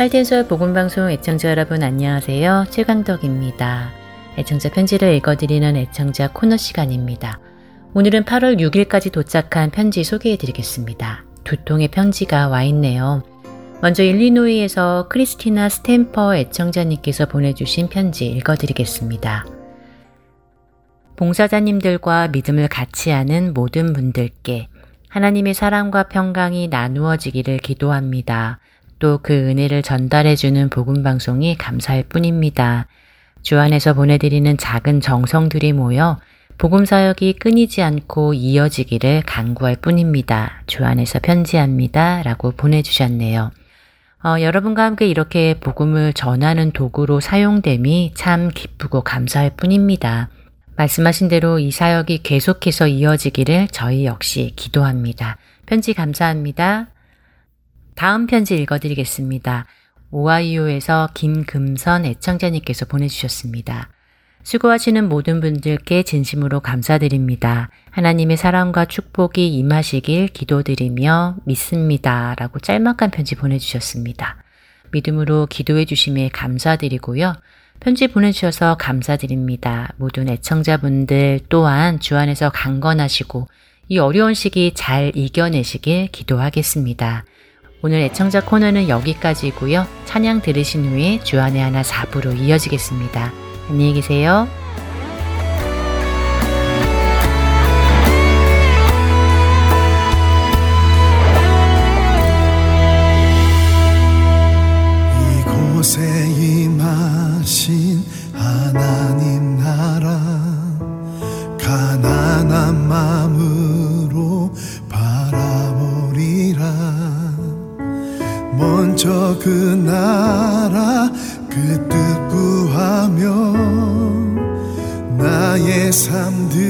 할텐서울 복음방송 애청자 여러분 안녕하세요. 최강덕입니다. 애청자 편지를 읽어드리는 애청자 코너 시간입니다. 오늘은 8월 6일까지 도착한 편지 소개해드리겠습니다. 두 통의 편지가 와 있네요. 먼저 일리노이에서 크리스티나 스탬퍼 애청자님께서 보내주신 편지 읽어드리겠습니다. 봉사자님들과 믿음을 같이 하는 모든 분들께 하나님의 사랑과 평강이 나누어지기를 기도합니다. 또 그 은혜를 전달해주는 복음방송이 감사할 뿐입니다. 주 안에서 보내드리는 작은 정성들이 모여 복음 사역이 끊이지 않고 이어지기를 간구할 뿐입니다. 주 안에서 편지합니다. 라고 보내주셨네요. 어, 여러분과 함께 이렇게 복음을 전하는 도구로 사용됨이 참 기쁘고 감사할 뿐입니다. 말씀하신 대로 이 사역이 계속해서 이어지기를 저희 역시 기도합니다. 편지 감사합니다. 다음 편지 읽어드리겠습니다. 오하이오에서 김금선 애청자님께서 보내주셨습니다. 수고하시는 모든 분들께 진심으로 감사드립니다. 하나님의 사랑과 축복이 임하시길 기도드리며 믿습니다. 라고 짤막한 편지 보내주셨습니다. 믿음으로 기도해 주심에 감사드리고요. 편지 보내주셔서 감사드립니다. 모든 애청자분들 또한 주 안에서 강건하시고 이 어려운 시기 잘 이겨내시길 기도하겠습니다. 오늘 애청자 코너는 여기까지고요. 찬양 들으신 후에 주안의 하나 4부로 이어지겠습니다. 안녕히 계세요. 이곳에 임하신 하나님 나라 가난한 마음 저 그 나라 그 뜻 구하며 나의 삶드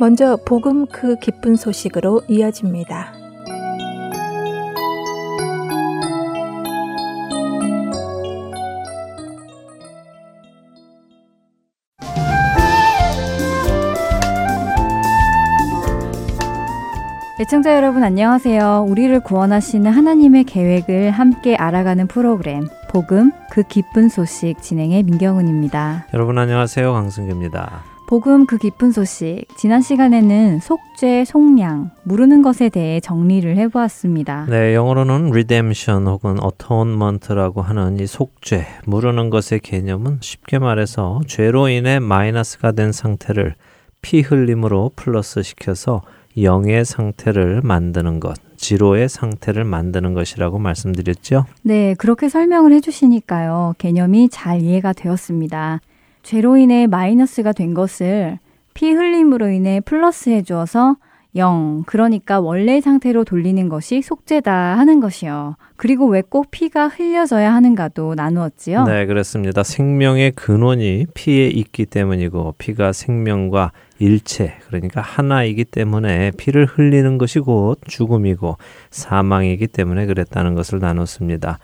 먼저 복음 그 기쁜 소식으로 이어집니다. 애청자 여러분 안녕하세요. 우리를 구원하시는 하나님의 계획을 함께 알아가는 프로그램 복음 그 기쁜 소식 진행의 민경훈입니다. 여러분 안녕하세요. 강승규입니다. 복음 그 깊은 소식. 지난 시간에는 속죄, 속량, 무르는 것에 대해 정리를 해보았습니다. 네, 영어로는 redemption 혹은 atonement라고 하는 이 속죄, 무르는 것의 개념은 쉽게 말해서 죄로 인해 마이너스가 된 상태를 피 흘림으로 플러스 시켜서 영의 상태를 만드는 것, 지로의 상태를 만드는 것이라고 말씀드렸죠? 네, 그렇게 설명을 해주시니까요. 개념이 잘 이해가 되었습니다. 죄로 인해 마이너스가 된 것을 피 흘림으로 인해 플러스해 주어서 0, 그러니까 원래 상태로 돌리는 것이 속죄다 하는 것이요. 그리고 왜 꼭 피가 흘려져야 하는가도 나누었지요. 네, 그렇습니다. 생명의 근원이 피에 있기 때문이고 피가 생명과 일체, 그러니까 하나이기 때문에 피를 흘리는 것이 곧 죽음이고 사망이기 때문에 그랬다는 것을 나눴습니다.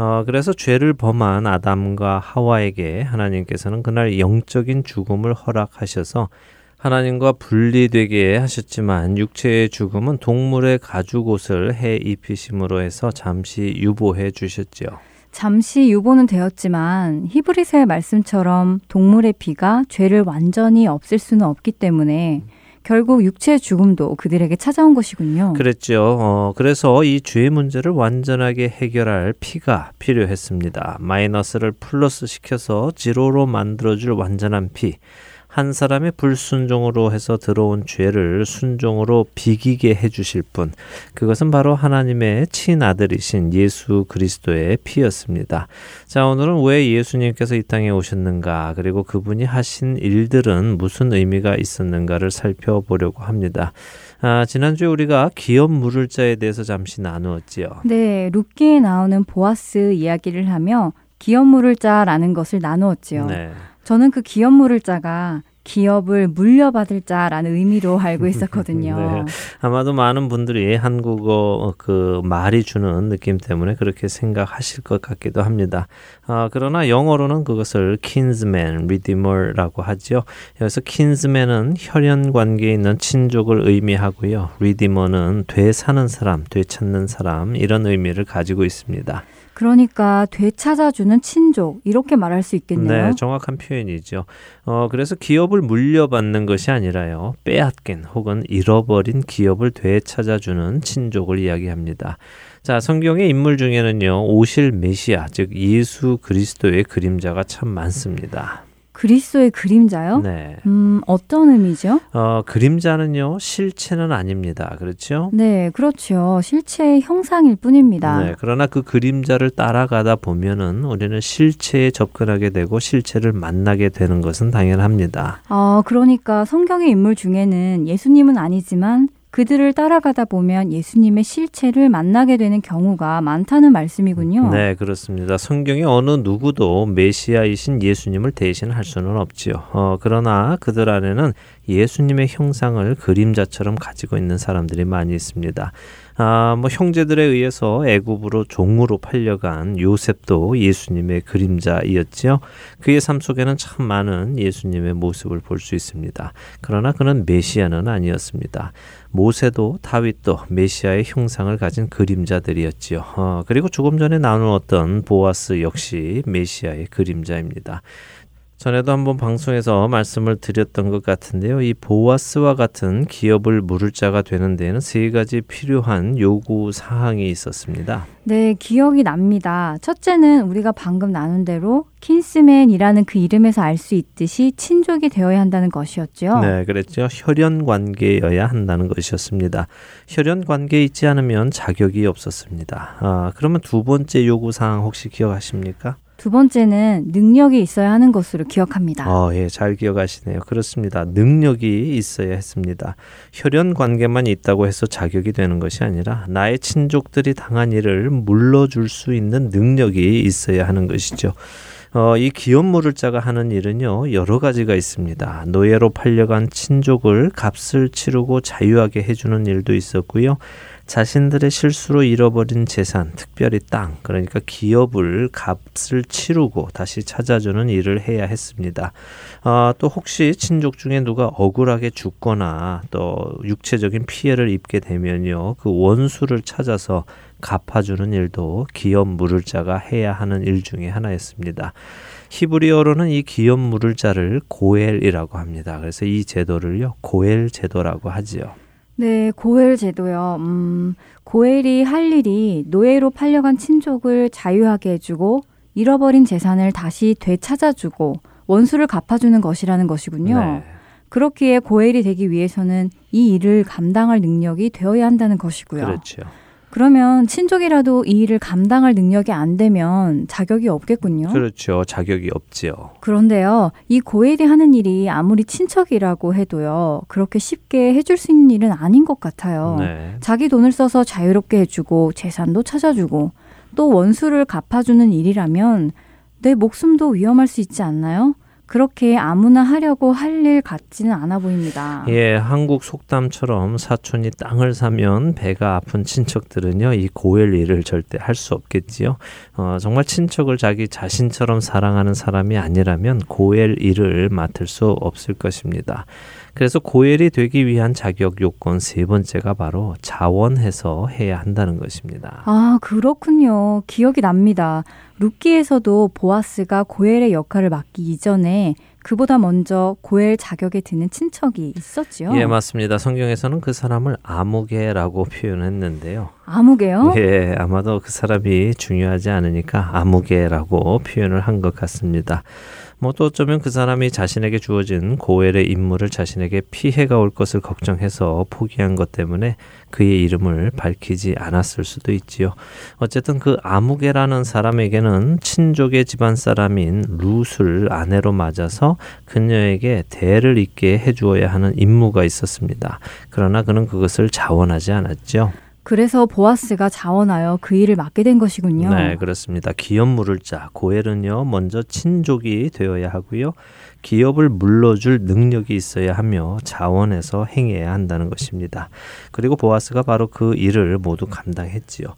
어, 그래서 죄를 범한 아담과 하와에게 하나님께서는 그날 영적인 죽음을 허락하셔서 하나님과 분리되게 하셨지만 육체의 죽음은 동물의 가죽 옷을 해 입히심으로 해서 잠시 유보해 주셨지요. 잠시 유보는 되었지만 히브리서의 말씀처럼 동물의 피가 죄를 완전히 없앨 수는 없기 때문에 결국 육체의 죽음도 그들에게 찾아온 것이군요. 그랬죠. 어, 그래서 이 죄의 문제를 완전하게 해결할 피가 필요했습니다. 마이너스를 플러스 시켜서 지로로 만들어줄 완전한 피. 한 사람의 불순종으로 해서 들어온 죄를 순종으로 비기게 해주실 분. 그것은 바로 하나님의 친아들이신 예수 그리스도의 피였습니다. 자, 오늘은 왜 예수님께서 이 땅에 오셨는가, 그리고 그분이 하신 일들은 무슨 의미가 있었는가를 살펴보려고 합니다. 아, 지난주에 우리가 기업 물을 자에 대해서 잠시 나누었지요. 네, 룻기에 나오는 보아스 이야기를 하며 기업 물을 자라는 것을 나누었지요. 네. 저는 그 기업 물을 자가 기업을 물려받을 자라는 의미로 알고 있었거든요. 네. 아마도 많은 분들이 한국어 그 말이 주는 느낌 때문에 그렇게 생각하실 것 같기도 합니다. 아, 그러나 영어로는 그것을 kinsman, redeemer라고 하죠. 여기서 kinsman은 혈연 관계에 있는 친족을 의미하고요. redeemer는 되사는 사람, 되찾는 사람 이런 의미를 가지고 있습니다. 그러니까 되찾아주는 친족 이렇게 말할 수 있겠네요. 네, 정확한 표현이죠. 어, 그래서 기업을 물려받는 것이 아니라요. 빼앗긴 혹은 잃어버린 기업을 되찾아주는 친족을 이야기합니다. 자, 성경의 인물 중에는요. 오실 메시아, 즉 예수 그리스도의 그림자가 참 많습니다. 그리스도의 그림자요? 네. 음, 어떤 의미죠? 어, 그림자는요, 실체는 아닙니다. 그렇죠? 네, 그렇죠. 실체의 형상일 뿐입니다. 네, 그러나 그 그림자를 따라가다 보면은 우리는 실체에 접근하게 되고 실체를 만나게 되는 것은 당연합니다. 아, 그러니까 성경의 인물 중에는 예수님은 아니지만 그들을 따라가다 보면 예수님의 실체를 만나게 되는 경우가 많다는 말씀이군요. 네, 그렇습니다. 성경에 어느 누구도 메시아이신 예수님을 대신할 수는 없지요. 어, 그러나 그들 안에는 예수님의 형상을 그림자처럼 가지고 있는 사람들이 많이 있습니다. 아, 뭐 형제들에 의해서 애굽으로 종으로 팔려간 요셉도 예수님의 그림자이었지요. 그의 삶 속에는 참 많은 예수님의 모습을 볼 수 있습니다. 그러나 그는 메시아는 아니었습니다. 모세도 다윗도 메시아의 형상을 가진 그림자들이었지요. 어, 그리고 조금 전에 나누었던 보아스 역시 메시아의 그림자입니다. 전에도 한번 방송에서 말씀을 드렸던 것 같은데요. 이 보아스와 같은 기업을 물을 자가 되는 데에는 세 가지 필요한 요구 사항이 있었습니다. 네, 기억이 납니다. 첫째는 우리가 방금 나눈 대로 킨스맨이라는 그 이름에서 알 수 있듯이 친족이 되어야 한다는 것이었죠. 네, 그랬죠. 혈연 관계여야 한다는 것이었습니다. 혈연 관계에 있지 않으면 자격이 없었습니다. 아, 그러면 두 번째 요구 사항 혹시 기억하십니까? 두 번째는 능력이 있어야 하는 것으로 기억합니다. 어, 예, 잘 기억하시네요. 그렇습니다. 능력이 있어야 했습니다. 혈연 관계만 있다고 해서 자격이 되는 것이 아니라 나의 친족들이 당한 일을 물러줄 수 있는 능력이 있어야 하는 것이죠. 어, 이 기업 물을 자가 하는 일은요, 여러 가지가 있습니다. 노예로 팔려간 친족을 값을 치르고 자유하게 해주는 일도 있었고요. 자신들의 실수로 잃어버린 재산, 특별히 땅, 그러니까 기업을 값을 치르고 다시 찾아주는 일을 해야 했습니다. 아, 또 혹시 친족 중에 누가 억울하게 죽거나 또 육체적인 피해를 입게 되면요, 그 원수를 찾아서 갚아주는 일도 기업 물을 자가 해야 하는 일 중에 하나였습니다. 히브리어로는 이 기업 물을 자를 고엘이라고 합니다. 그래서 이 제도를요, 고엘 제도라고 하지요. 네, 고엘 제도요. 음, 고엘이 할 일이 노예로 팔려간 친족을 자유하게 해주고 잃어버린 재산을 다시 되찾아주고 원수를 갚아주는 것이라는 것이군요. 네. 그렇기에 고엘이 되기 위해서는 이 일을 감당할 능력이 되어야 한다는 것이고요. 그렇죠. 그러면 친족이라도 이 일을 감당할 능력이 안 되면 자격이 없겠군요. 그렇죠. 자격이 없지요. 그런데요, 이 고엘이 하는 일이 아무리 친척이라고 해도요, 그렇게 쉽게 해줄 수 있는 일은 아닌 것 같아요. 네. 자기 돈을 써서 자유롭게 해주고 재산도 찾아주고 또 원수를 갚아주는 일이라면 내 목숨도 위험할 수 있지 않나요? 그렇게 아무나 하려고 할 일 같지는 않아 보입니다. 예, 한국 속담처럼 사촌이 땅을 사면 배가 아픈 친척들은요, 이 고엘 일을 절대 할 수 없겠지요. 어, 정말 친척을 자기 자신처럼 사랑하는 사람이 아니라면 고엘 일을 맡을 수 없을 것입니다. 그래서 고엘이 되기 위한 자격 요건 세 번째가 바로 자원해서 해야 한다는 것입니다. 아, 그렇군요. 기억이 납니다. 루키에서도 보아스가 고엘의 역할을 맡기 이전에 그보다 먼저 고엘 자격에 드는 친척이 있었지요. 예, 맞습니다. 성경에서는 그 사람을 아무개라고 표현했는데요. 아무개요? 예, 아마도 그 사람이 중요하지 않으니까 아무개라고 표현을 한 것 같습니다. 뭐 또 어쩌면 그 사람이 자신에게 주어진 고엘의 임무를 자신에게 피해가 올 것을 걱정해서 포기한 것 때문에 그의 이름을 밝히지 않았을 수도 있지요. 어쨌든 그 아무개라는 사람에게는 친족의 집안 사람인 룻을 아내로 맞아서 그녀에게 대를 잇게 해주어야 하는 임무가 있었습니다. 그러나 그는 그것을 자원하지 않았죠. 그래서 보아스가 자원하여 그 일을 맡게 된 것이군요. 네, 그렇습니다. 기업 물을 자 고엘은요 먼저 친족이 되어야 하고요. 기업을 물러줄 능력이 있어야 하며 자원해서 행해야 한다는 것입니다. 그리고 보아스가 바로 그 일을 모두 감당했지요.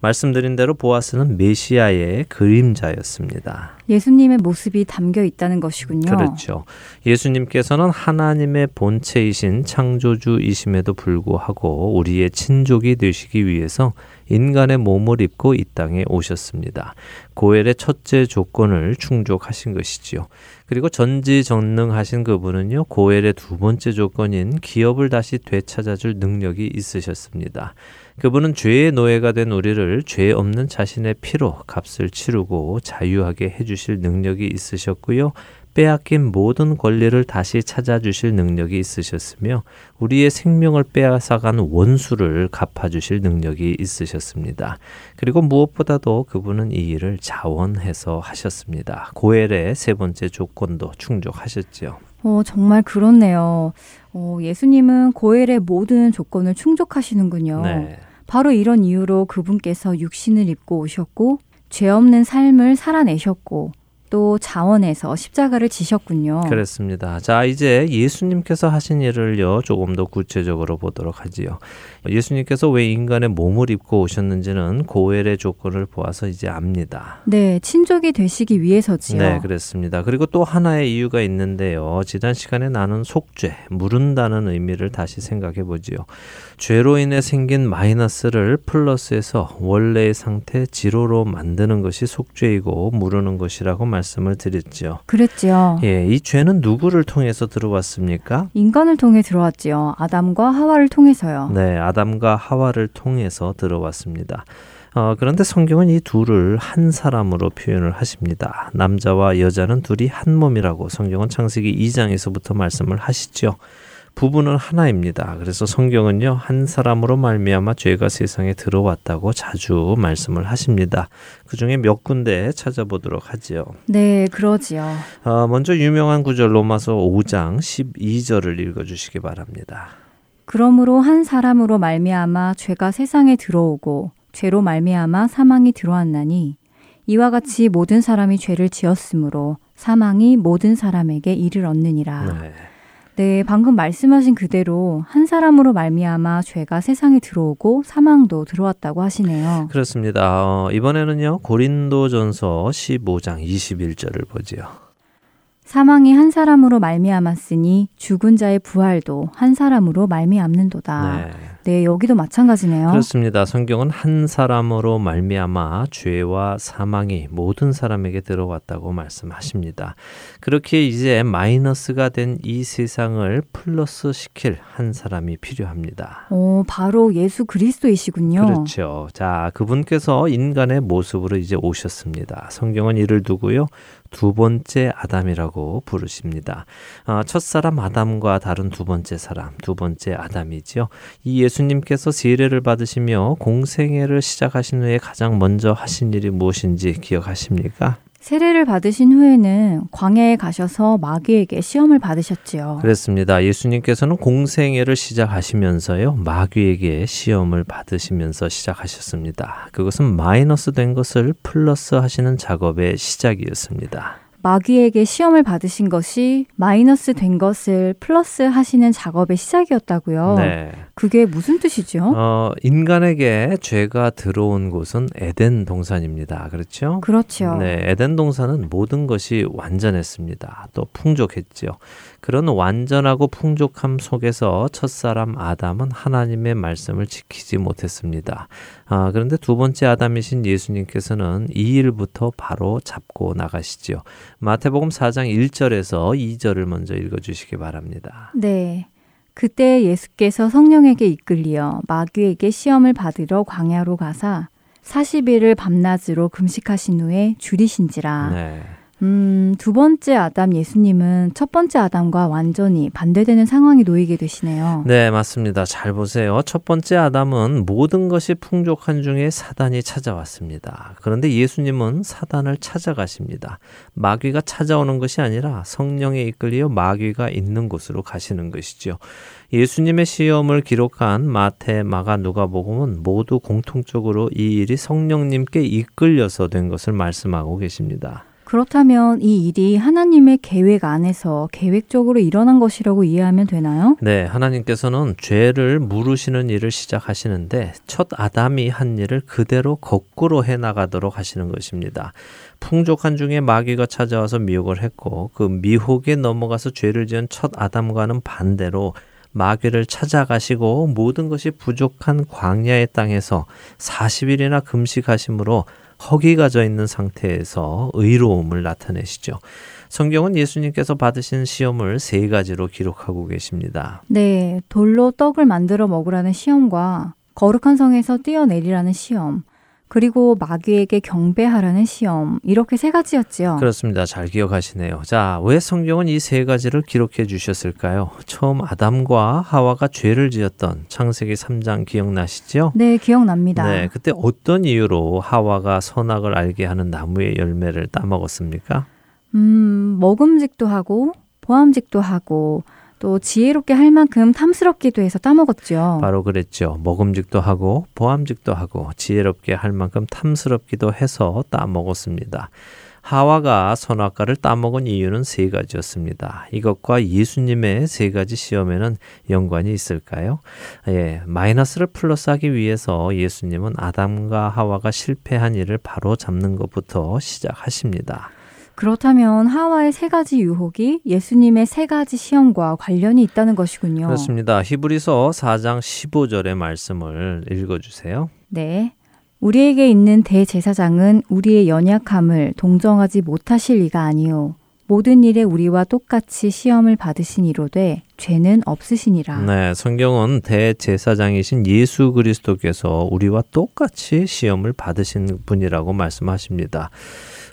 말씀드린 대로 보아스는 메시아의 그림자였습니다. 예수님의 모습이 담겨 있다는 것이군요. 그렇죠. 예수님께서는 하나님의 본체이신 창조주이심에도 불구하고 우리의 친족이 되시기 위해서 인간의 몸을 입고 이 땅에 오셨습니다. 고엘의 첫째 조건을 충족하신 것이지요. 그리고 전지전능하신 그분은요, 고엘의 두 번째 조건인 기업을 다시 되찾아줄 능력이 있으셨습니다. 그분은 죄의 노예가 된 우리를 죄 없는 자신의 피로 값을 치르고 자유하게 해주실 능력이 있으셨고요. 빼앗긴 모든 권리를 다시 찾아주실 능력이 있으셨으며 우리의 생명을 빼앗아간 원수를 갚아주실 능력이 있으셨습니다. 그리고 무엇보다도 그분은 이 일을 자원해서 하셨습니다. 고엘의 세 번째 조건도 충족하셨지요. 어, 정말 그렇네요. 어, 예수님은 고엘의 모든 조건을 충족하시는군요. 네. 바로 이런 이유로 그분께서 육신을 입고 오셨고 죄 없는 삶을 살아내셨고 또 자원해서 십자가를 지셨군요. 그렇습니다. 자, 이제 예수님께서 하신 일을요, 조금 더 구체적으로 보도록 하지요. 예수님께서 왜 인간의 몸을 입고 오셨는지는 고엘의 조건을 보아서 이제 압니다. 네, 친족이 되시기 위해서지요. 네, 그렇습니다. 그리고 또 하나의 이유가 있는데요. 지난 시간에 나눈 속죄, 무른다는 의미를 다시 생각해 보지요. 죄로 인해 생긴 마이너스를 플러스해서 원래의 상태 지로로 만드는 것이 속죄이고 무르는 것이라고 말씀을 드렸죠. 그랬지요. 예, 이 죄는 누구를 통해서 들어왔습니까? 인간을 통해 들어왔지요. 아담과 하와를 통해서요. 네, 아담과 하와를 통해서 들어왔습니다. 어, 그런데 성경은 이 둘을 한 사람으로 표현을 하십니다. 남자와 여자는 둘이 한 몸이라고 성경은 창세기 2장에서부터 말씀을 하시죠. 부부는 하나입니다. 그래서 성경은요 한 사람으로 말미암아 죄가 세상에 들어왔다고 자주 말씀을 하십니다. 그 중에 몇 군데 찾아보도록 하지요. 네, 그러지요. 어, 먼저 유명한 구절 로마서 5장 12절을 읽어주시기 바랍니다. 그러므로 한 사람으로 말미암아 죄가 세상에 들어오고 죄로 말미암아 사망이 들어왔나니 이와 같이 모든 사람이 죄를 지었으므로 사망이 모든 사람에게 이를 얻느니라. 네. 네, 방금 말씀하신 그대로 한 사람으로 말미암아 죄가 세상에 들어오고 사망도 들어왔다고 하시네요. 그렇습니다. 어, 이번에는요 고린도전서 15장 21절을 보지요. 사망이 한 사람으로 말미암았으니 죽은 자의 부활도 한 사람으로 말미암는도다. 네. 네, 여기도 마찬가지네요. 그렇습니다. 성경은 한 사람으로 말미암아 죄와 사망이 모든 사람에게 들어왔다고 말씀하십니다. 그렇게 이제 마이너스가 된 이 세상을 플러스 시킬 한 사람이 필요합니다. 오, 바로 예수 그리스도이시군요. 그렇죠. 자, 그분께서 인간의 모습으로 이제 오셨습니다. 성경은 이를 두고요. 두 번째 아담이라고 부르십니다. 아, 첫 사람 아담과 다른 두 번째 사람, 두 번째 아담이지요. 이 예수 님께서 세례를 받으시며 공생애를 시작하신 후에 가장 먼저 하신 일이 무엇인지 기억하십니까? 세례를 받으신 후에는 광야에 가셔서 마귀에게 시험을 받으셨지요. 그렇습니다. 예수님께서는 공생애를 시작하시면서요. 마귀에게 시험을 받으시면서 시작하셨습니다. 그것은 마이너스 된 것을 플러스 하시는 작업의 시작이었습니다. 마귀에게 시험을 받으신 것이 마이너스 된 것을 플러스 하시는 작업의 시작이었다고요. 네. 그게 무슨 뜻이죠? 어, 인간에게 죄가 들어온 곳은 에덴 동산입니다. 그렇죠? 그렇죠. 네, 에덴 동산은 모든 것이 완전했습니다. 또 풍족했지요. 그런 완전하고 풍족함 속에서 첫사람 아담은 하나님의 말씀을 지키지 못했습니다. 아, 그런데 두 번째 아담이신 예수님께서는 이 일부터 바로 잡고 나가시지요. 마태복음 4장 1절에서 2절을 먼저 읽어 주시기 바랍니다. 네. 그때 예수께서 성령에게 이끌리어 마귀에게 시험을 받으러 광야로 가사 40일을 밤낮으로 금식하신 후에 줄이신지라. 네. 음, 두 번째 아담 예수님은 첫 번째 아담과 완전히 반대되는 상황에 놓이게 되시네요. 네, 맞습니다. 잘 보세요. 첫 번째 아담은 모든 것이 풍족한 중에 사단이 찾아왔습니다. 그런데 예수님은 사단을 찾아가십니다. 마귀가 찾아오는 것이 아니라 성령에 이끌려 마귀가 있는 곳으로 가시는 것이죠. 예수님의 시험을 기록한 마태, 마가, 누가복음은 모두 공통적으로 이 일이 성령님께 이끌려서 된 것을 말씀하고 계십니다. 그렇다면 이 일이 하나님의 계획 안에서 계획적으로 일어난 것이라고 이해하면 되나요? 네, 하나님께서는 죄를 물으시는 일을 시작하시는데 첫 아담이 한 일을 그대로 거꾸로 해 나가도록 하시는 것입니다. 풍족한 중에 마귀가 찾아와서 미혹을 했고 그 미혹에 넘어가서 죄를 지은 첫 아담과는 반대로 마귀를 찾아가시고 모든 것이 부족한 광야의 땅에서 40일이나 금식하심으로 허기가 져 있는 상태에서 의로움을 나타내시죠. 성경은 예수님께서 받으신 시험을 세 가지로 기록하고 계십니다. 네, 돌로 떡을 만들어 먹으라는 시험과 거룩한 성에서 뛰어내리라는 시험, 그리고 마귀에게 경배하라는 시험 이렇게 세 가지였지요. 그렇습니다. 잘 기억하시네요. 자, 왜 성경은 이 세 가지를 기록해 주셨을까요? 처음 아담과 하와가 죄를 지었던 창세기 3장 기억나시죠? 네, 기억납니다. 네, 그때 어떤 이유로 하와가 선악을 알게 하는 나무의 열매를 따 먹었습니까? 음, 먹음직도 하고 보암직도 하고 또 지혜롭게 할 만큼 탐스럽기도 해서 따먹었죠. 바로 그랬죠. 먹음직도 하고 보암직도 하고 지혜롭게 할 만큼 탐스럽기도 해서 따먹었습니다. 하와가 선악과를 따먹은 이유는 세 가지였습니다. 이것과 예수님의 세 가지 시험에는 연관이 있을까요? 예, 마이너스를 플러스하기 위해서 예수님은 아담과 하와가 실패한 일을 바로 잡는 것부터 시작하십니다. 그렇다면 하와의 세 가지 유혹이 예수님의 세 가지 시험과 관련이 있다는 것이군요. 그렇습니다. 히브리서 4장 15절의 말씀을 읽어 주세요. 네. 우리에게 있는 대제사장은 우리의 연약함을 동정하지 못하실 리가 아니요 모든 일에 우리와 똑같이 시험을 받으신 이로되 죄는 없으시니라. 네, 성경은 대제사장이신 예수 그리스도께서 우리와 똑같이 시험을 받으신 분이라고 말씀하십니다.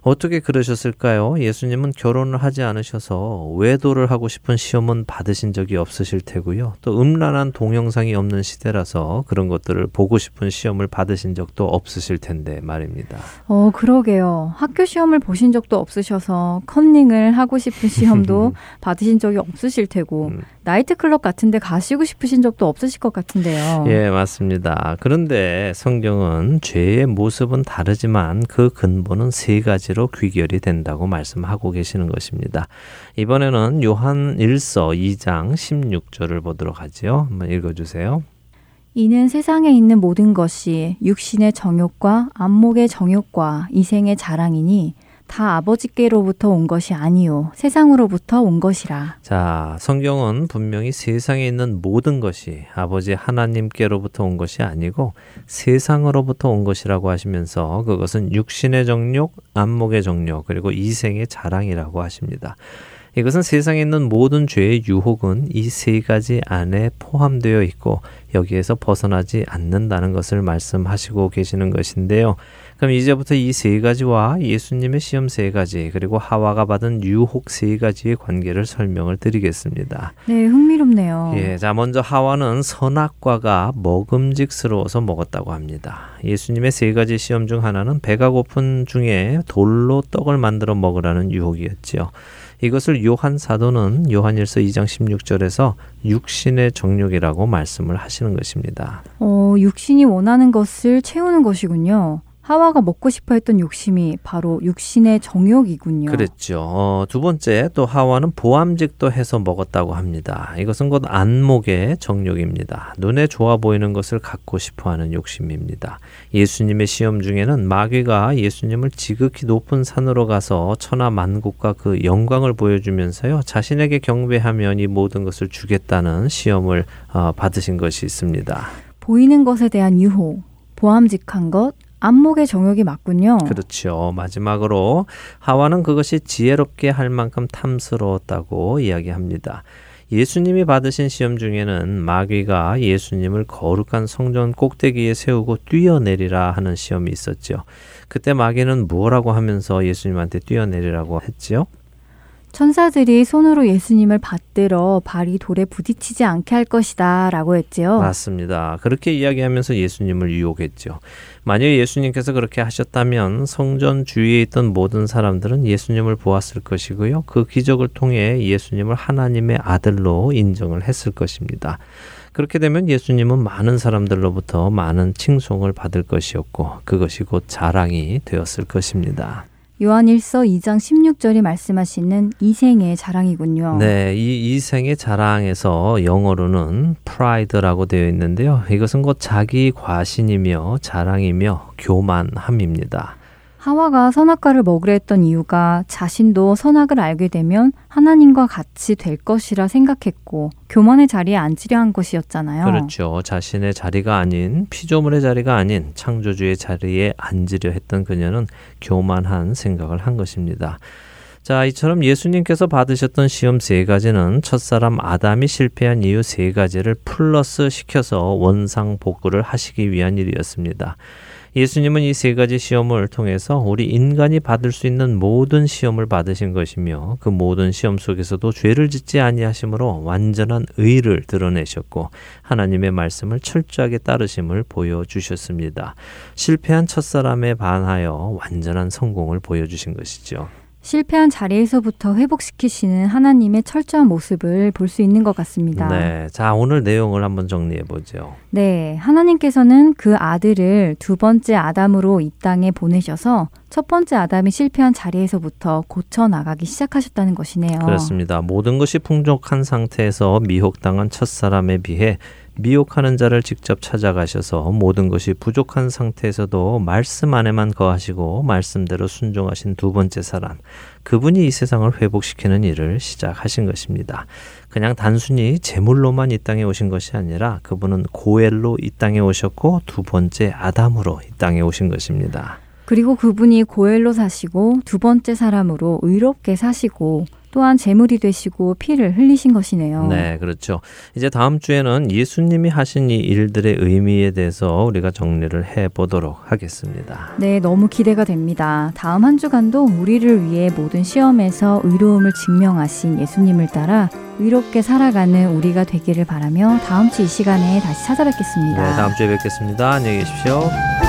어떻게 그러셨을까요? 예수님은 결혼을 하지 않으셔서 외도를 하고 싶은 시험은 받으신 적이 없으실 테고요. 또 음란한 동영상이 없는 시대라서 그런 것들을 보고 싶은 시험을 받으신 적도 없으실 텐데 말입니다. 어, 그러게요. 학교 시험을 보신 적도 없으셔서 컨닝을 하고 싶은 시험도 받으신 적이 없으실 테고 음. 나이트클럽 같은 데 가시고 싶으신 적도 없으실 것 같은데요. 예, 맞습니다. 그런데 성경은 죄의 모습은 다르지만 그 근본은 세 가지 로 귀결이 된다고 말씀하고 계시는 것입니다. 이번에는 요한 1서 2장 16절을 보도록 하지요. 한번 읽어 주세요. 이는 세상에 있는 모든 것이 육신의 정욕과 안목의 정욕과 이생의 자랑이니 다 아버지께로부터 온 것이 아니요 세상으로부터 온 것이라. 자, 성경은 분명히 세상에 있는 모든 것이 아버지 하나님께로부터 온 것이 아니고 세상으로부터 온 것이라고 하시면서 그것은 육신의 정욕, 안목의 정욕, 그리고 이생의 자랑이라고 하십니다. 이것은 세상에 있는 모든 죄의 유혹은 이 세 가지 안에 포함되어 있고 여기에서 벗어나지 않는다는 것을 말씀하시고 계시는 것인데요. 그럼 이제부터 이 세 가지와 예수님의 시험 세 가지 그리고 하와가 받은 유혹 세 가지의 관계를 설명을 드리겠습니다. 네, 흥미롭네요. 예, 자 먼저 하와는 선악과가 먹음직스러워서 먹었다고 합니다. 예수님의 세 가지 시험 중 하나는 배가 고픈 중에 돌로 떡을 만들어 먹으라는 유혹이었지요. 이것을 요한 사도는 요한일서 2장 16절에서 육신의 정욕이라고 말씀을 하시는 것입니다. 어, 육신이 원하는 것을 채우는 것이군요. 하와가 먹고 싶어 했던 욕심이 바로 육신의 정욕이군요. 그랬죠. 어, 두 번째 또 하와는 보암직도 해서 먹었다고 합니다. 이것은 곧 안목의 정욕입니다. 눈에 좋아 보이는 것을 갖고 싶어 하는 욕심입니다. 예수님의 시험 중에는 마귀가 예수님을 지극히 높은 산으로 가서 천하 만국과 그 영광을 보여주면서요. 자신에게 경배하면 이 모든 것을 주겠다는 시험을 어, 받으신 것이 있습니다. 보이는 것에 대한 유혹, 보암직한 것, 안목의 정욕이 맞군요. 그렇죠. 마지막으로 하와는 그것이 지혜롭게 할 만큼 탐스러웠다고 이야기합니다. 예수님이 받으신 시험 중에는 마귀가 예수님을 거룩한 성전 꼭대기에 세우고 뛰어내리라 하는 시험이 있었죠. 그때 마귀는 뭐라고 하면서 예수님한테 뛰어내리라고 했지요? 천사들이 손으로 예수님을 받들어 발이 돌에 부딪히지 않게 할 것이다 라고 했지요. 맞습니다. 그렇게 이야기하면서 예수님을 유혹했죠. 만약 예수님께서 그렇게 하셨다면 성전 주위에 있던 모든 사람들은 예수님을 보았을 것이고요. 그 기적을 통해 예수님을 하나님의 아들로 인정을 했을 것입니다. 그렇게 되면 예수님은 많은 사람들로부터 많은 칭송을 받을 것이었고 그것이 곧 자랑이 되었을 것입니다. 요한일서 2장 16절이 말씀하시는 이생의 자랑이군요. 네, 이 이생의 자랑에서 영어로는 pride라고 되어 있는데요. 이것은 곧 자기 과신이며 자랑이며 교만함입니다. 하와가 선악과를 먹으려 했던 이유가 자신도 선악을 알게 되면 하나님과 같이 될 것이라 생각했고 교만의 자리에 앉으려 한 것이었잖아요. 그렇죠. 자신의 자리가 아닌 피조물의 자리가 아닌 창조주의 자리에 앉으려 했던 그녀는 교만한 생각을 한 것입니다. 자, 이처럼 예수님께서 받으셨던 시험 세 가지는 첫사람 아담이 실패한 이유 세 가지를 플러스 시켜서 원상 복구를 하시기 위한 일이었습니다. 예수님은 이 세 가지 시험을 통해서 우리 인간이 받을 수 있는 모든 시험을 받으신 것이며 그 모든 시험 속에서도 죄를 짓지 아니하심으로 완전한 의를 드러내셨고 하나님의 말씀을 철저하게 따르심을 보여주셨습니다. 실패한 첫사람에 반하여 완전한 성공을 보여주신 것이죠. 실패한 자리에서부터 회복시키시는 하나님의 철저한 모습을 볼 수 있는 것 같습니다. 네. 자, 오늘 내용을 한번 정리해 보죠. 네. 하나님께서는 그 아들을 두 번째 아담으로 이 땅에 보내셔서 첫 번째 아담이 실패한 자리에서부터 고쳐 나가기 시작하셨다는 것이네요. 그렇습니다. 모든 것이 풍족한 상태에서 미혹당한 첫 사람에 비해 미혹하는 자를 직접 찾아가셔서 모든 것이 부족한 상태에서도 말씀 안에만 거하시고 말씀대로 순종하신 두 번째 사람, 그분이 이 세상을 회복시키는 일을 시작하신 것입니다. 그냥 단순히 제물로만 이 땅에 오신 것이 아니라 그분은 고엘로 이 땅에 오셨고 두 번째 아담으로 이 땅에 오신 것입니다. 그리고 그분이 고엘로 사시고 두 번째 사람으로 의롭게 사시고 또한 제물이 되시고 피를 흘리신 것이네요. 네, 그렇죠. 이제 다음 주에는 예수님이 하신 이 일들의 의미에 대해서 우리가 정리를 해 보도록 하겠습니다. 네, 너무 기대가 됩니다. 다음 한 주간도 우리를 위해 모든 시험에서 의로움을 증명하신 예수님을 따라 의롭게 살아가는 우리가 되기를 바라며 다음 주 이 시간에 다시 찾아뵙겠습니다. 네, 다음 주에 뵙겠습니다. 안녕히 계십시오.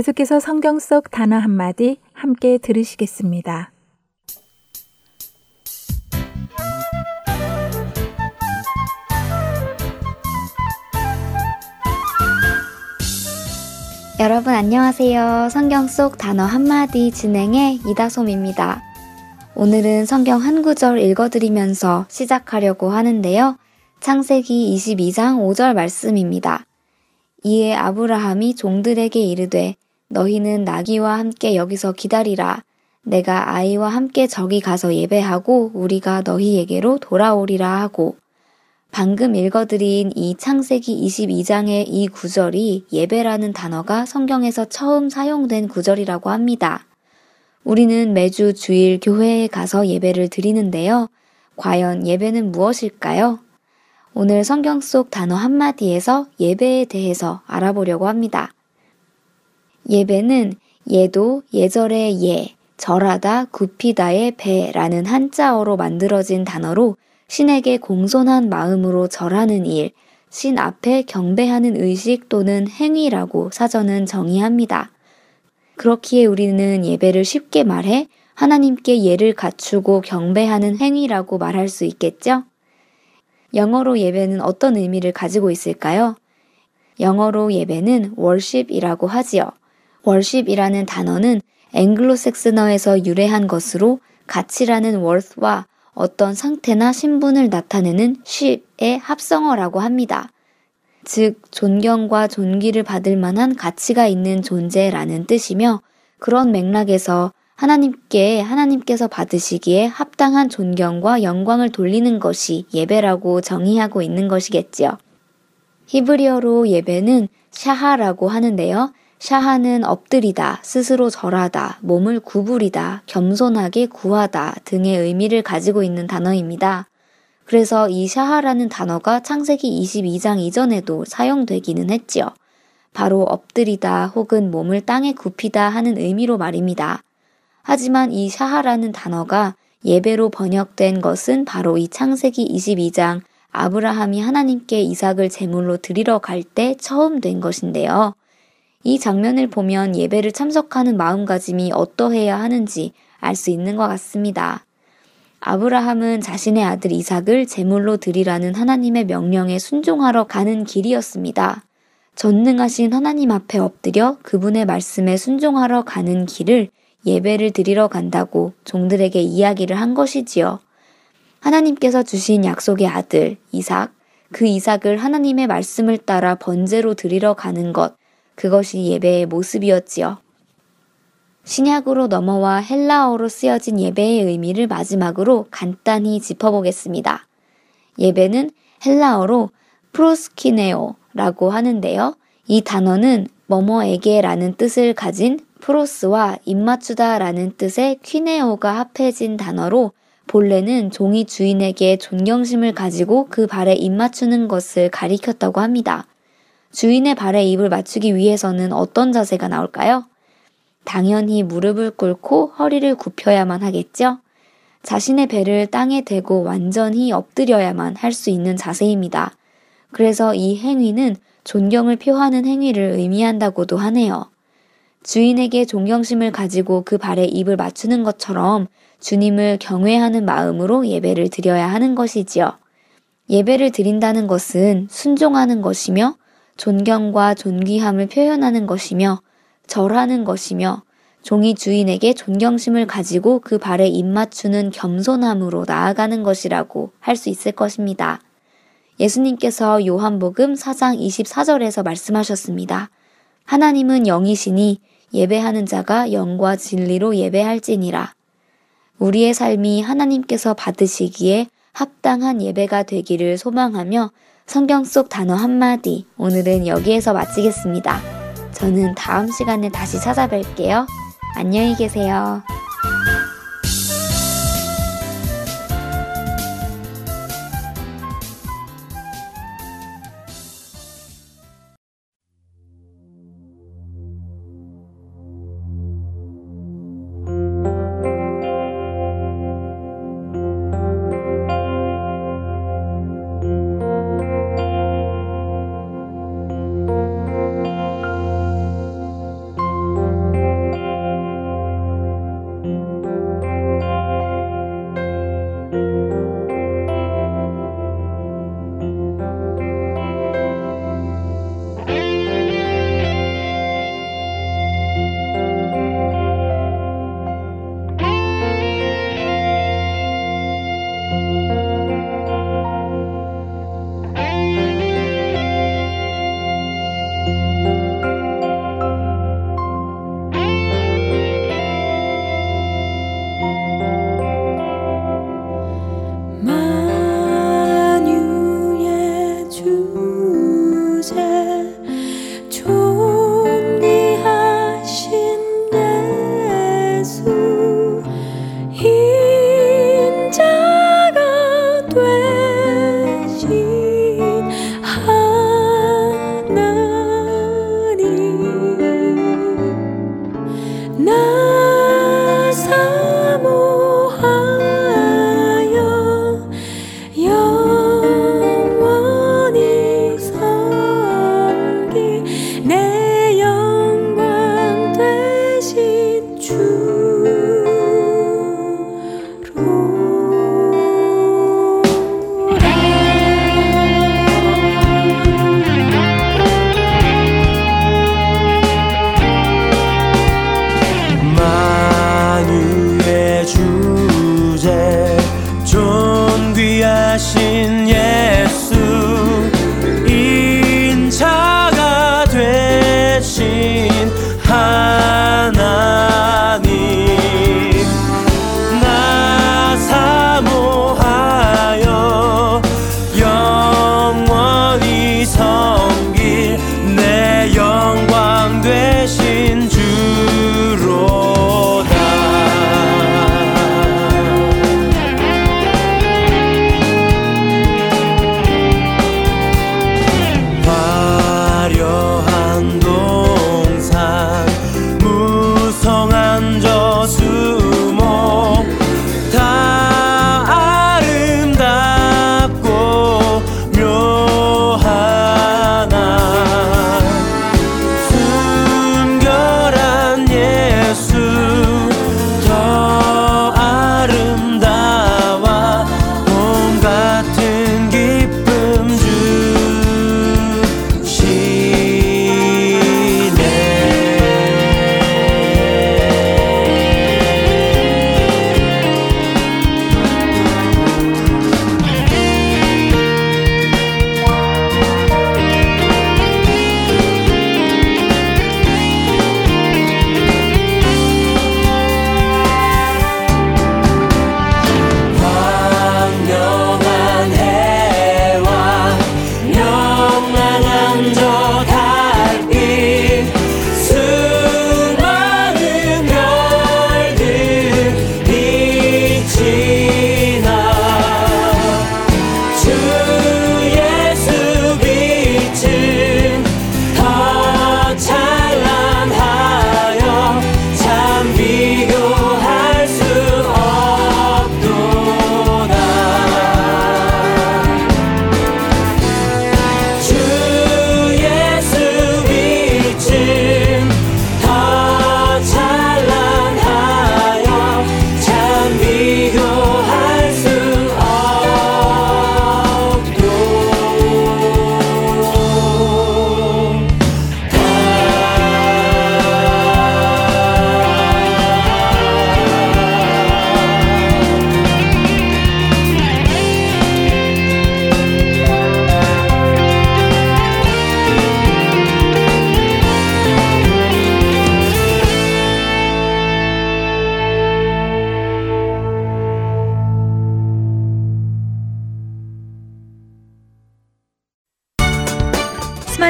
계속해서 성경 속 단어 한마디 함께 들으시겠습니다. 여러분 안녕하세요. 성경 속 단어 한마디 진행의 이다솜입니다. 오늘은 성경 한 구절 읽어드리면서 시작하려고 하는데요. 창세기 22장 5절 말씀입니다. 이에 아브라함이 종들에게 이르되 너희는 나귀와 함께 여기서 기다리라. 내가 아이와 함께 저기 가서 예배하고 우리가 너희에게로 돌아오리라 하고 방금 읽어드린 이 창세기 22장의 이 구절이 예배라는 단어가 성경에서 처음 사용된 구절이라고 합니다. 우리는 매주 주일 교회에 가서 예배를 드리는데요. 과연 예배는 무엇일까요? 오늘 성경 속 단어 한마디에서 예배에 대해서 알아보려고 합니다. 예배는 예도, 예절의 예, 절하다, 굽히다의 배라는 한자어로 만들어진 단어로 신에게 공손한 마음으로 절하는 일, 신 앞에 경배하는 의식 또는 행위라고 사전은 정의합니다. 그렇기에 우리는 예배를 쉽게 말해 하나님께 예를 갖추고 경배하는 행위라고 말할 수 있겠죠? 영어로 예배는 어떤 의미를 가지고 있을까요? 영어로 예배는 worship이라고 하지요. Worship이라는 단어는 앵글로색스너에서 유래한 것으로 가치라는 worth와 어떤 상태나 신분을 나타내는 ship의 합성어라고 합니다. 즉, 존경과 존귀를 받을 만한 가치가 있는 존재라는 뜻이며 그런 맥락에서 하나님께 하나님께서 받으시기에 합당한 존경과 영광을 돌리는 것이 예배라고 정의하고 있는 것이겠지요. 히브리어로 예배는 샤하라고 하는데요. 샤하는 엎드리다, 스스로 절하다, 몸을 구부리다, 겸손하게 구하다 등의 의미를 가지고 있는 단어입니다. 그래서 이 샤하라는 단어가 창세기 22장 이전에도 사용되기는 했지요. 바로 엎드리다 혹은 몸을 땅에 굽히다 하는 의미로 말입니다. 하지만 이 샤하라는 단어가 예배로 번역된 것은 바로 이 창세기 22장 아브라함이 하나님께 이삭을 제물로 드리러 갈 때 처음 된 것인데요. 이 장면을 보면 예배를 참석하는 마음가짐이 어떠해야 하는지 알 수 있는 것 같습니다. 아브라함은 자신의 아들 이삭을 제물로 드리라는 하나님의 명령에 순종하러 가는 길이었습니다. 전능하신 하나님 앞에 엎드려 그분의 말씀에 순종하러 가는 길을 예배를 드리러 간다고 종들에게 이야기를 한 것이지요. 하나님께서 주신 약속의 아들 이삭, 그 이삭을 하나님의 말씀을 따라 번제로 드리러 가는 것, 그것이 예배의 모습이었지요. 신약으로 넘어와 헬라어로 쓰여진 예배의 의미를 마지막으로 간단히 짚어보겠습니다. 예배는 헬라어로 프로스키네오라고 하는데요. 이 단어는 뭐뭐에게라는 뜻을 가진 프로스와 입맞추다라는 뜻의 퀴네오가 합해진 단어로 본래는 종이 주인에게 존경심을 가지고 그 발에 입맞추는 것을 가리켰다고 합니다. 주인의 발에 입을 맞추기 위해서는 어떤 자세가 나올까요? 당연히 무릎을 꿇고 허리를 굽혀야만 하겠죠? 자신의 배를 땅에 대고 완전히 엎드려야만 할 수 있는 자세입니다. 그래서 이 행위는 존경을 표하는 행위를 의미한다고도 하네요. 주인에게 존경심을 가지고 그 발에 입을 맞추는 것처럼 주님을 경외하는 마음으로 예배를 드려야 하는 것이지요. 예배를 드린다는 것은 순종하는 것이며 존경과 존귀함을 표현하는 것이며 절하는 것이며 종이 주인에게 존경심을 가지고 그 발에 입맞추는 겸손함으로 나아가는 것이라고 할 수 있을 것입니다. 예수님께서 요한복음 4장 24절에서 말씀하셨습니다. 하나님은 영이시니 예배하는 자가 영과 진리로 예배할지니라. 우리의 삶이 하나님께서 받으시기에 합당한 예배가 되기를 소망하며 성경 속 단어 한마디 오늘은 여기에서 마치겠습니다. 저는 다음 시간에 다시 찾아뵐게요. 안녕히 계세요.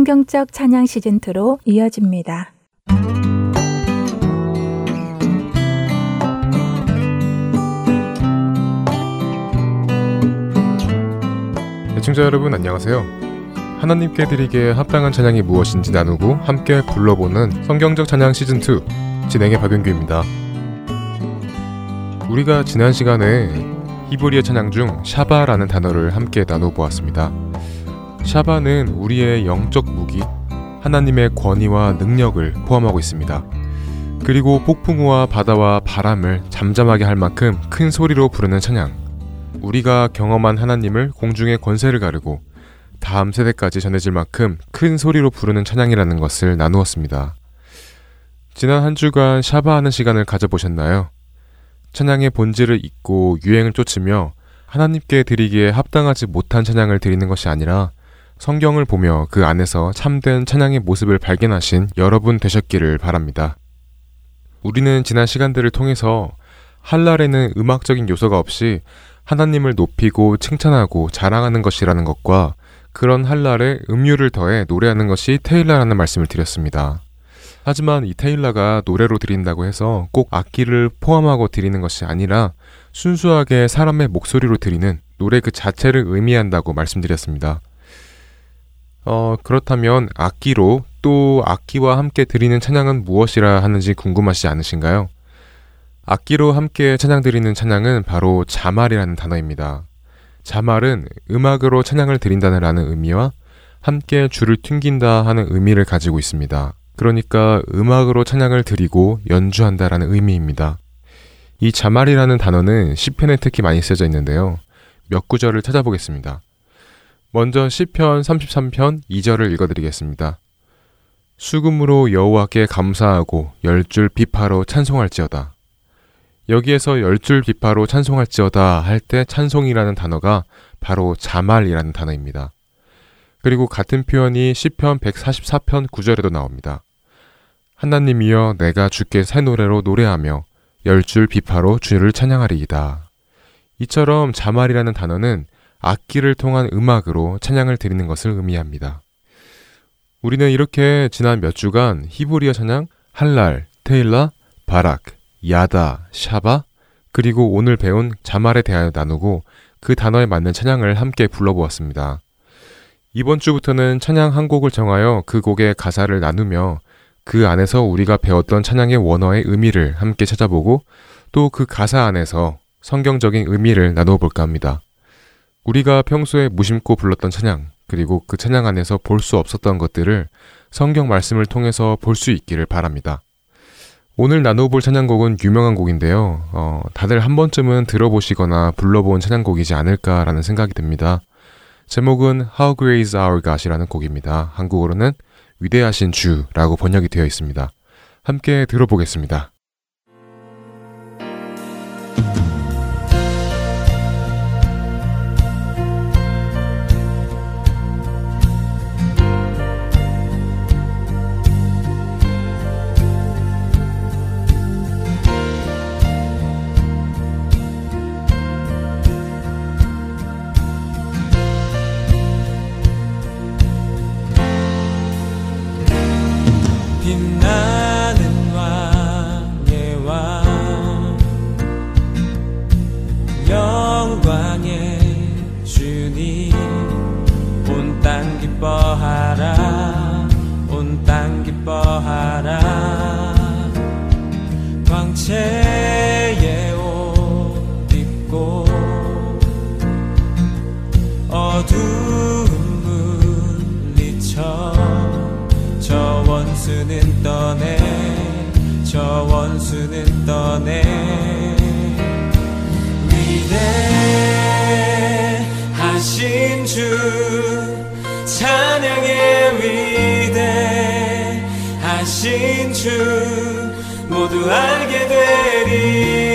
성경적 찬양 시즌2로 이어집니다. 애청자 여러분 안녕하세요. 하나님께 드리기에 합당한 찬양이 무엇인지 나누고 함께 불러보는 성경적 찬양 시즌2 진행의 박윤규입니다. 우리가 지난 시간에 히브리어 찬양 중 샤바라는 단어를 함께 나눠보았습니다. 샤바는 우리의 영적 무기, 하나님의 권위와 능력을 포함하고 있습니다. 그리고 폭풍우와 바다와 바람을 잠잠하게 할 만큼 큰 소리로 부르는 찬양. 우리가 경험한 하나님을 공중의 권세를 가르고 다음 세대까지 전해질 만큼 큰 소리로 부르는 찬양이라는 것을 나누었습니다. 지난 한 주간 샤바하는 시간을 가져보셨나요? 찬양의 본질을 잊고 유행을 쫓으며 하나님께 드리기에 합당하지 못한 찬양을 드리는 것이 아니라 성경을 보며 그 안에서 참된 찬양의 모습을 발견하신 여러분 되셨기를 바랍니다. 우리는 지난 시간들을 통해서 한랄에는 음악적인 요소가 없이 하나님을 높이고 칭찬하고 자랑하는 것이라는 것과 그런 한랄에 음유를 더해 노래하는 것이 테일라라는 말씀을 드렸습니다. 하지만 이 테일라가 노래로 드린다고 해서 꼭 악기를 포함하고 드리는 것이 아니라 순수하게 사람의 목소리로 드리는 노래 그 자체를 의미한다고 말씀드렸습니다. 어, 그렇다면 악기로 또 악기와 함께 드리는 찬양은 무엇이라 하는지 궁금하시지 않으신가요? 악기로 함께 찬양 드리는 찬양은 바로 자말이라는 단어입니다. 자말은 음악으로 찬양을 드린다는 의미와 함께 줄을 튕긴다 하는 의미를 가지고 있습니다. 그러니까 음악으로 찬양을 드리고 연주한다라는 의미입니다. 이 자말이라는 단어는 시편에 특히 많이 쓰여져 있는데요. 몇 구절을 찾아보겠습니다. 먼저 시편 33편 2절을 읽어드리겠습니다. 수금으로 여호와께 감사하고 열 줄 비파로 찬송할지어다. 여기에서 열 줄 비파로 찬송할지어다 할 때 찬송이라는 단어가 바로 자말이라는 단어입니다. 그리고 같은 표현이 시편 144편 9절에도 나옵니다. 하나님이여 내가 주께 새 노래로 노래하며 열 줄 비파로 주를 찬양하리이다. 이처럼 자말이라는 단어는 악기를 통한 음악으로 찬양을 드리는 것을 의미합니다. 우리는 이렇게 지난 몇 주간 히브리어 찬양, 할랄, 테일라, 바락, 야다, 샤바, 그리고 오늘 배운 자말에 대하여 나누고 그 단어에 맞는 찬양을 함께 불러보았습니다. 이번 주부터는 찬양 한 곡을 정하여 그 곡의 가사를 나누며 그 안에서 우리가 배웠던 찬양의 원어의 의미를 함께 찾아보고 또 그 가사 안에서 성경적인 의미를 나누어 볼까 합니다. 우리가 평소에 무심코 불렀던 찬양, 그리고 그 찬양 안에서 볼 수 없었던 것들을 성경 말씀을 통해서 볼 수 있기를 바랍니다. 오늘 나누어볼 찬양곡은 유명한 곡인데요. 어, 다들 한 번쯤은 들어보시거나 불러본 찬양곡이지 않을까라는 생각이 듭니다. 제목은 How Great is Our God이라는 곡입니다. 한국어로는 위대하신 주라고 번역이 되어 있습니다. 함께 들어보겠습니다. 하신 주 모두 알게 되리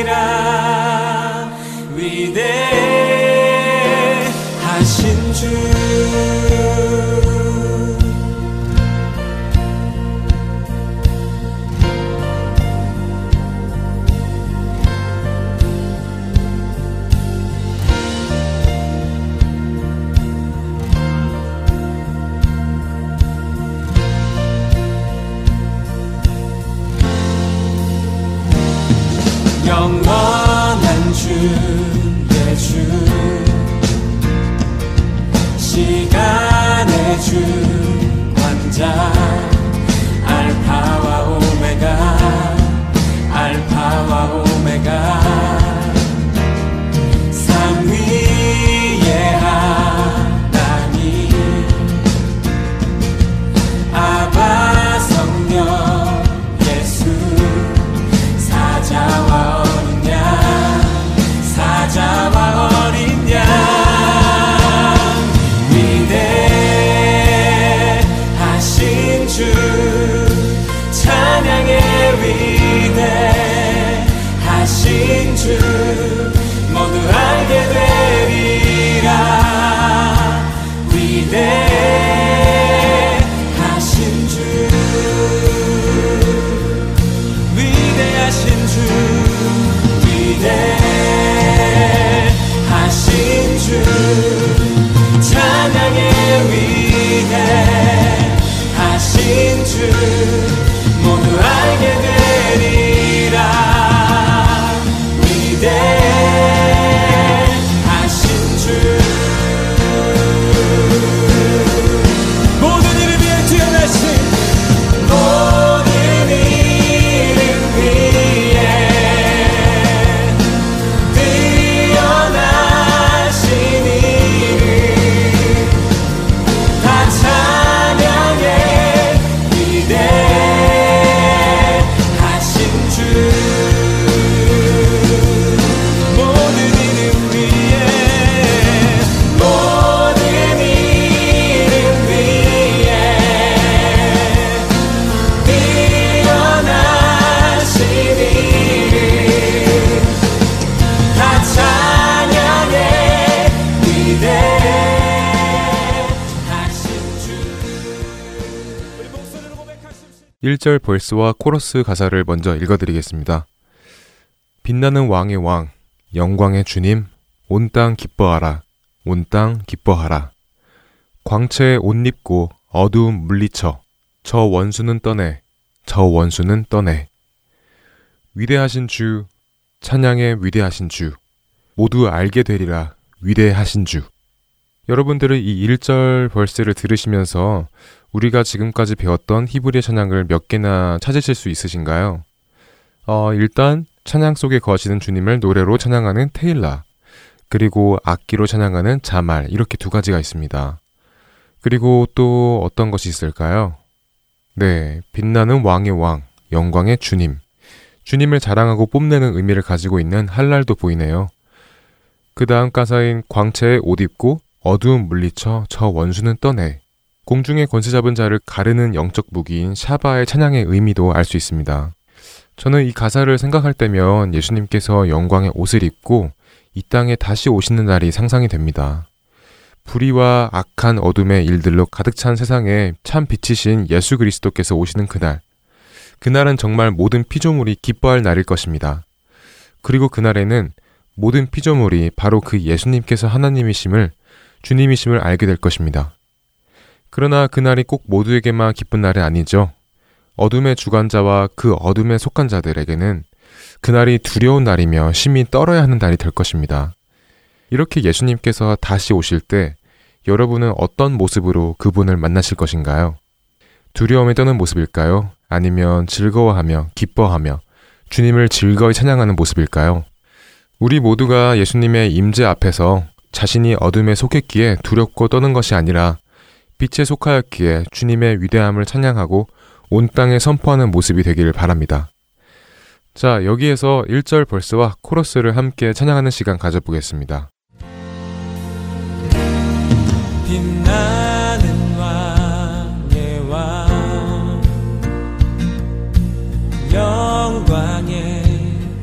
1절 verse와 코러스 가사를 먼저 읽어드리겠습니다. 빛나는 왕의 왕, 영광의 주님, 온 땅 기뻐하라, 온 땅 기뻐하라. 광채의 옷 입고 어두움 물리쳐, 저 원수는 떠네, 저 원수는 떠네. 위대하신 주, 찬양해 위대하신 주, 모두 알게 되리라, 위대하신 주. 여러분들은 이 1절 verse를 들으시면서 우리가 지금까지 배웠던 히브리 찬양을 몇 개나 찾으실 수 있으신가요? 어, 일단 찬양 속에 거하시는 주님을 노래로 찬양하는 테일라, 그리고 악기로 찬양하는 자말 이렇게 두 가지가 있습니다. 그리고 또 어떤 것이 있을까요? 네, 빛나는 왕의 왕, 영광의 주님. 주님을 자랑하고 뽐내는 의미를 가지고 있는 할랄도 보이네요. 그 다음 가사인 광채에 옷 입고 어두움 물리쳐 저 원수는 떠내. 공중의 권세 잡은 자를 가르는 영적 무기인 샤바의 찬양의 의미도 알 수 있습니다. 저는 이 가사를 생각할 때면 예수님께서 영광의 옷을 입고 이 땅에 다시 오시는 날이 상상이 됩니다. 불의와 악한 어둠의 일들로 가득 찬 세상에 참 빛이신 예수 그리스도께서 오시는 그날. 그날은 정말 모든 피조물이 기뻐할 날일 것입니다. 그리고 그날에는 모든 피조물이 바로 그 예수님께서 하나님이심을 주님이심을 알게 될 것입니다. 그러나 그날이 꼭 모두에게만 기쁜 날이 아니죠. 어둠의 주관자와 그 어둠에 속한 자들에게는 그날이 두려운 날이며 심히 떨어야 하는 날이 될 것입니다. 이렇게 예수님께서 다시 오실 때 여러분은 어떤 모습으로 그분을 만나실 것인가요? 두려움에 떠는 모습일까요? 아니면 즐거워하며 기뻐하며 주님을 즐거이 찬양하는 모습일까요? 우리 모두가 예수님의 임재 앞에서 자신이 어둠에 속했기에 두렵고 떠는 것이 아니라 빛에 속하였기에 주님의 위대함을 찬양하고 온 땅에 선포하는 모습이 되기를 바랍니다. 자, 여기에서 1절 벌스와 코러스를 함께 찬양하는 시간 가져보겠습니다. 빛나는 왕의 왕 영광의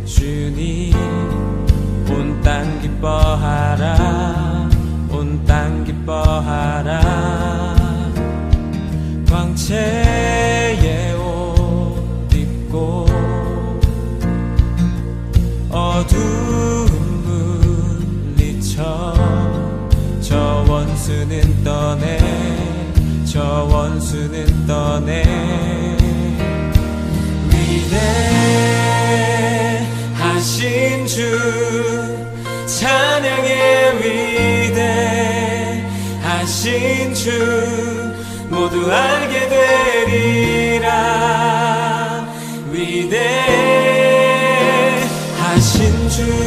주님 온 땅 기뻐하라 온 땅 기뻐하라 광채의 옷 입고 어둠 물리쳐 저 원수는 떠내 저 원수는 떠내. 위대하신 주 찬양의 위대하신 주 모두 알게 되리라 위대하신 주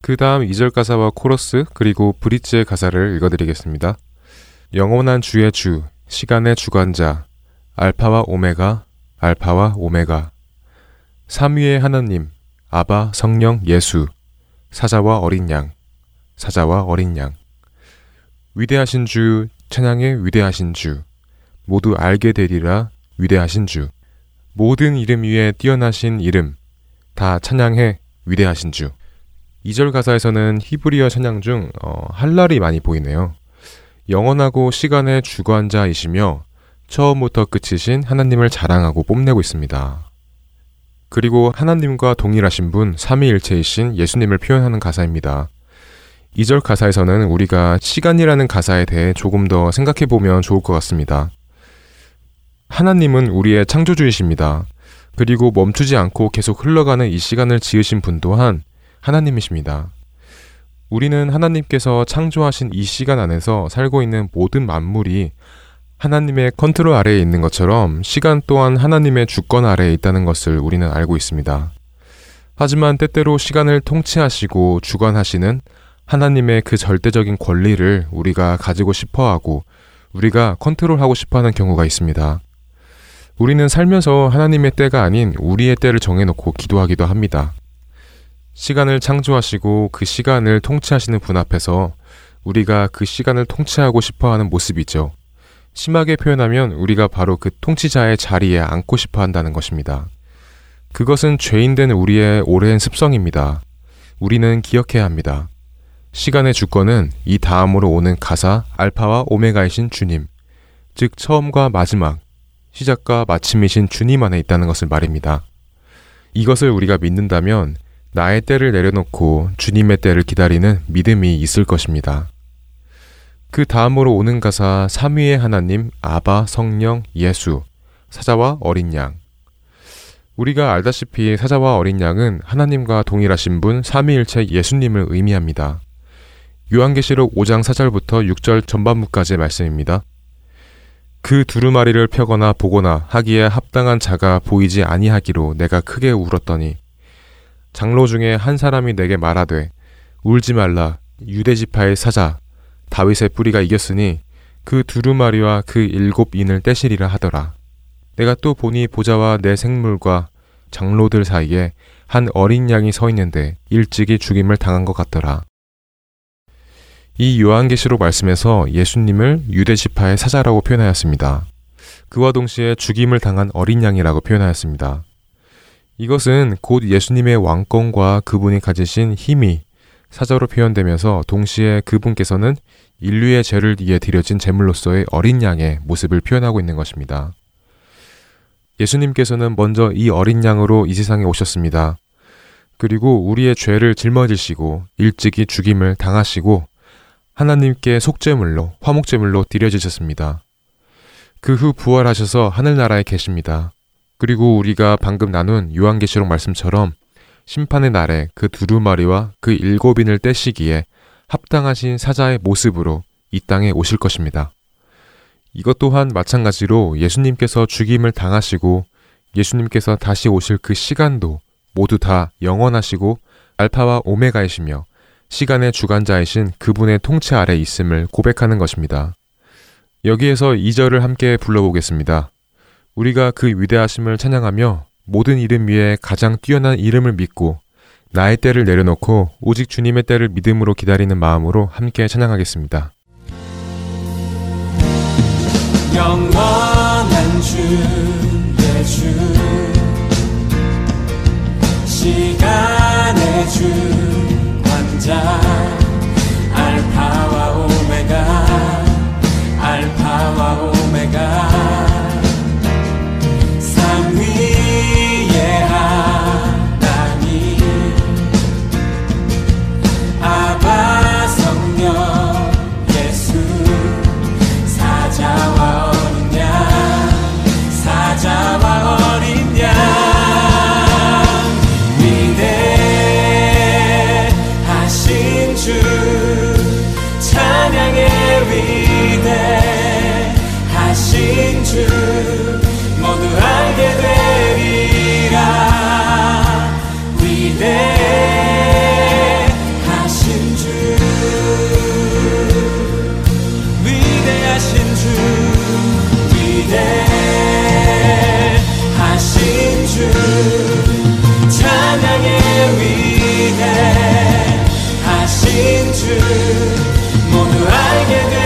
그 다음 2절 가사와 코러스 그리고 브릿지의 가사를 읽어드리겠습니다. 영원한 주의 주, 시간의 주관자, 알파와 오메가, 알파와 오메가. 삼위의 하나님, 아바, 성령, 예수, 사자와 어린 양, 사자와 어린 양. 위대하신 주, 찬양해 위대하신 주, 모두 알게 되리라 위대하신 주. 모든 이름 위에 뛰어나신 이름, 다 찬양해 위대하신 주. 2절 가사에서는 히브리어 찬양 중 어, 할랄이 많이 보이네요. 영원하고 시간의 주관자이시며 처음부터 끝이신 하나님을 자랑하고 뽐내고 있습니다. 그리고 하나님과 동일하신 분 삼위일체이신 예수님을 표현하는 가사입니다. 2절 가사에서는 우리가 시간이라는 가사에 대해 조금 더 생각해 보면 좋을 것 같습니다. 하나님은 우리의 창조주이십니다. 그리고 멈추지 않고 계속 흘러가는 이 시간을 지으신 분 또한 하나님이십니다. 우리는 하나님께서 창조하신 이 시간 안에서 살고 있는 모든 만물이 하나님의 컨트롤 아래에 있는 것처럼 시간 또한 하나님의 주권 아래에 있다는 것을 우리는 알고 있습니다. 하지만 때때로 시간을 통치하시고 주관하시는 하나님의 그 절대적인 권리를 우리가 가지고 싶어 하고 우리가 컨트롤하고 싶어 하는 경우가 있습니다. 우리는 살면서 하나님의 때가 아닌 우리의 때를 정해놓고 기도하기도 합니다. 시간을 창조하시고 그 시간을 통치하시는 분 앞에서 우리가 그 시간을 통치하고 싶어 하는 모습이죠. 심하게 표현하면 우리가 바로 그 통치자의 자리에 앉고 싶어 한다는 것입니다. 그것은 죄인된 우리의 오랜 습성입니다. 우리는 기억해야 합니다. 시간의 주권은 이 다음으로 오는 가사 알파와 오메가이신 주님, 즉 처음과 마지막, 시작과 마침이신 주님 안에 있다는 것을 말입니다. 이것을 우리가 믿는다면 나의 때를 내려놓고 주님의 때를 기다리는 믿음이 있을 것입니다. 그 다음으로 오는 가사 삼위의 하나님, 아바, 성령, 예수, 사자와 어린 양. 우리가 알다시피 사자와 어린 양은 하나님과 동일하신 분 삼위일체 예수님을 의미합니다. 요한계시록 5장 4절부터 6절 전반부까지의 말씀입니다. 그 두루마리를 펴거나 보거나 하기에 합당한 자가 보이지 아니하기로 내가 크게 울었더니 장로 중에 한 사람이 내게 말하되 울지 말라 유대 지파의 사자 다윗의 뿌리가 이겼으니 그 두루마리와 그 일곱 인을 떼시리라 하더라. 내가 또 보니 보자와 내 생물과 장로들 사이에 한 어린 양이 서 있는데 일찍이 죽임을 당한 것 같더라. 이 요한계시록 말씀에서 예수님을 유대 지파의 사자라고 표현하였습니다. 그와 동시에 죽임을 당한 어린 양이라고 표현하였습니다. 이것은 곧 예수님의 왕권과 그분이 가지신 힘이 사자로 표현되면서 동시에 그분께서는 인류의 죄를 위해 드려진 제물로서의 어린 양의 모습을 표현하고 있는 것입니다. 예수님께서는 먼저 이 어린 양으로 이 세상에 오셨습니다. 그리고 우리의 죄를 짊어지시고 일찍이 죽임을 당하시고 하나님께 속죄물로 화목제물로 드려지셨습니다. 그 후 부활하셔서 하늘나라에 계십니다. 그리고 우리가 방금 나눈 요한계시록 말씀처럼 심판의 날에 그 두루마리와 그 일곱인을 떼시기에 합당하신 사자의 모습으로 이 땅에 오실 것입니다. 이것 또한 마찬가지로 예수님께서 죽임을 당하시고 예수님께서 다시 오실 그 시간도 모두 다 영원하시고 알파와 오메가이시며 시간의 주관자이신 그분의 통치 아래 있음을 고백하는 것입니다. 여기에서 2절을 함께 불러보겠습니다. 우리가 그 위대하심을 찬양하며 모든 이름 위에 가장 뛰어난 이름을 믿고 나의 때를 내려놓고 오직 주님의 때를 믿음으로 기다리는 마음으로 함께 찬양하겠습니다. 영원한 주 시간의 주 관자. 알파와 오메가 알파와 오메가 위대하신 주 찬양의 위대하신 주 모두 알게 되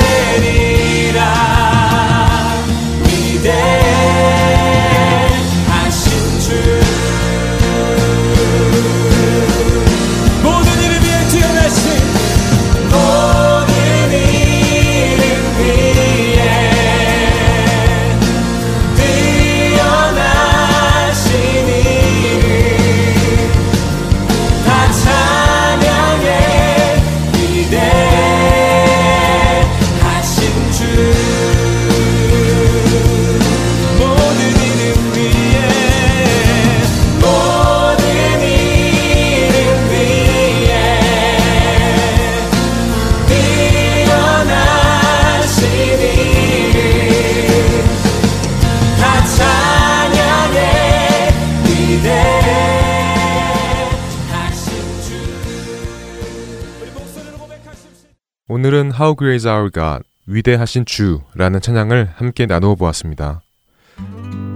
How Great is Our God, 위대하신 주라는 찬양을 함께 나누어 보았습니다.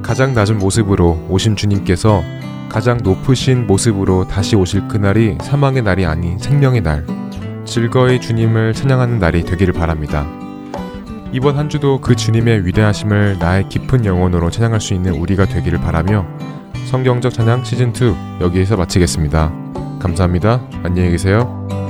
가장 낮은 모습으로 오신 주님께서 가장 높으신 모습으로 다시 오실 그날이 사망의 날이 아닌 생명의 날, 즐거이 주님을 찬양하는 날이 되기를 바랍니다. 이번 한 주도 그 주님의 위대하심을 나의 깊은 영혼으로 찬양할 수 있는 우리가 되기를 바라며 성경적 찬양 시즌2 여기에서 마치겠습니다. 감사합니다. 안녕히 계세요.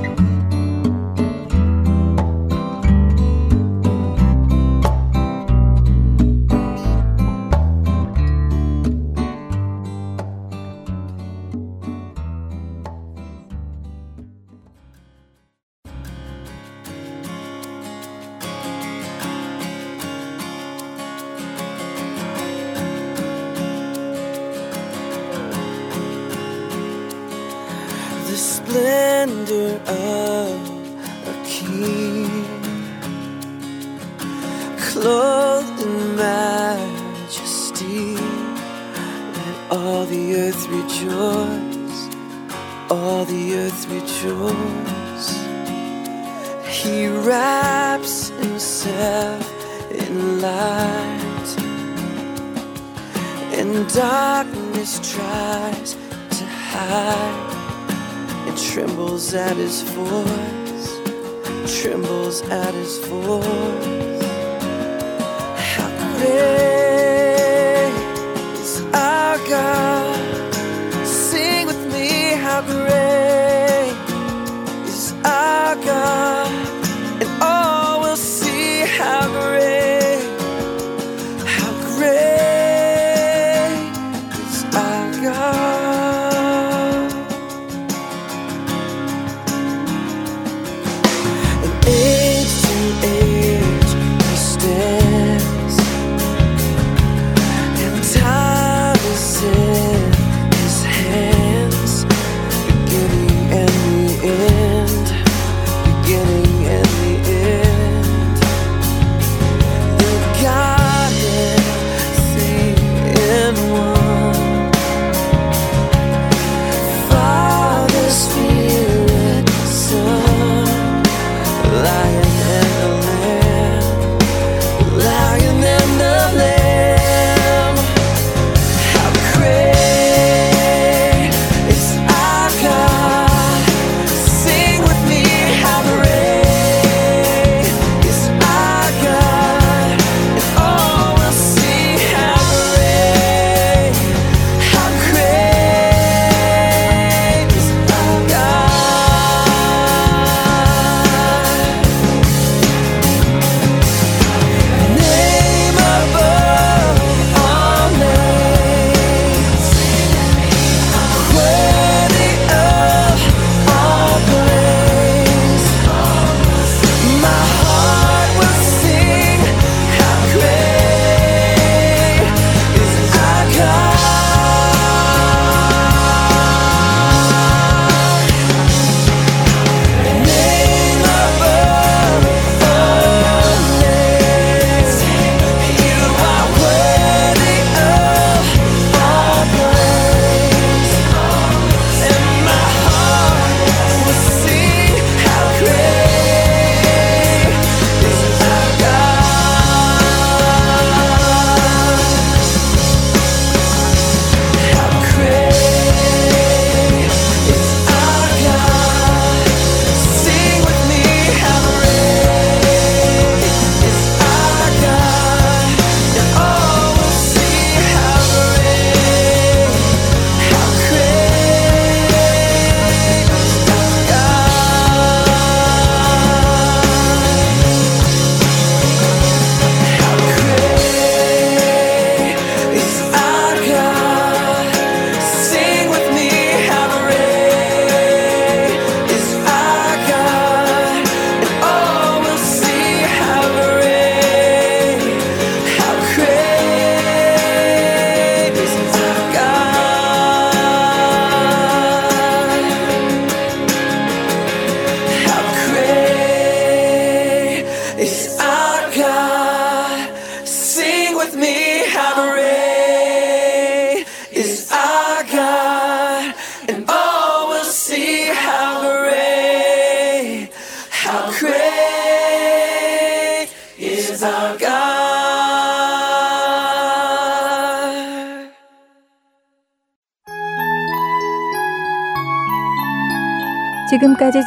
God?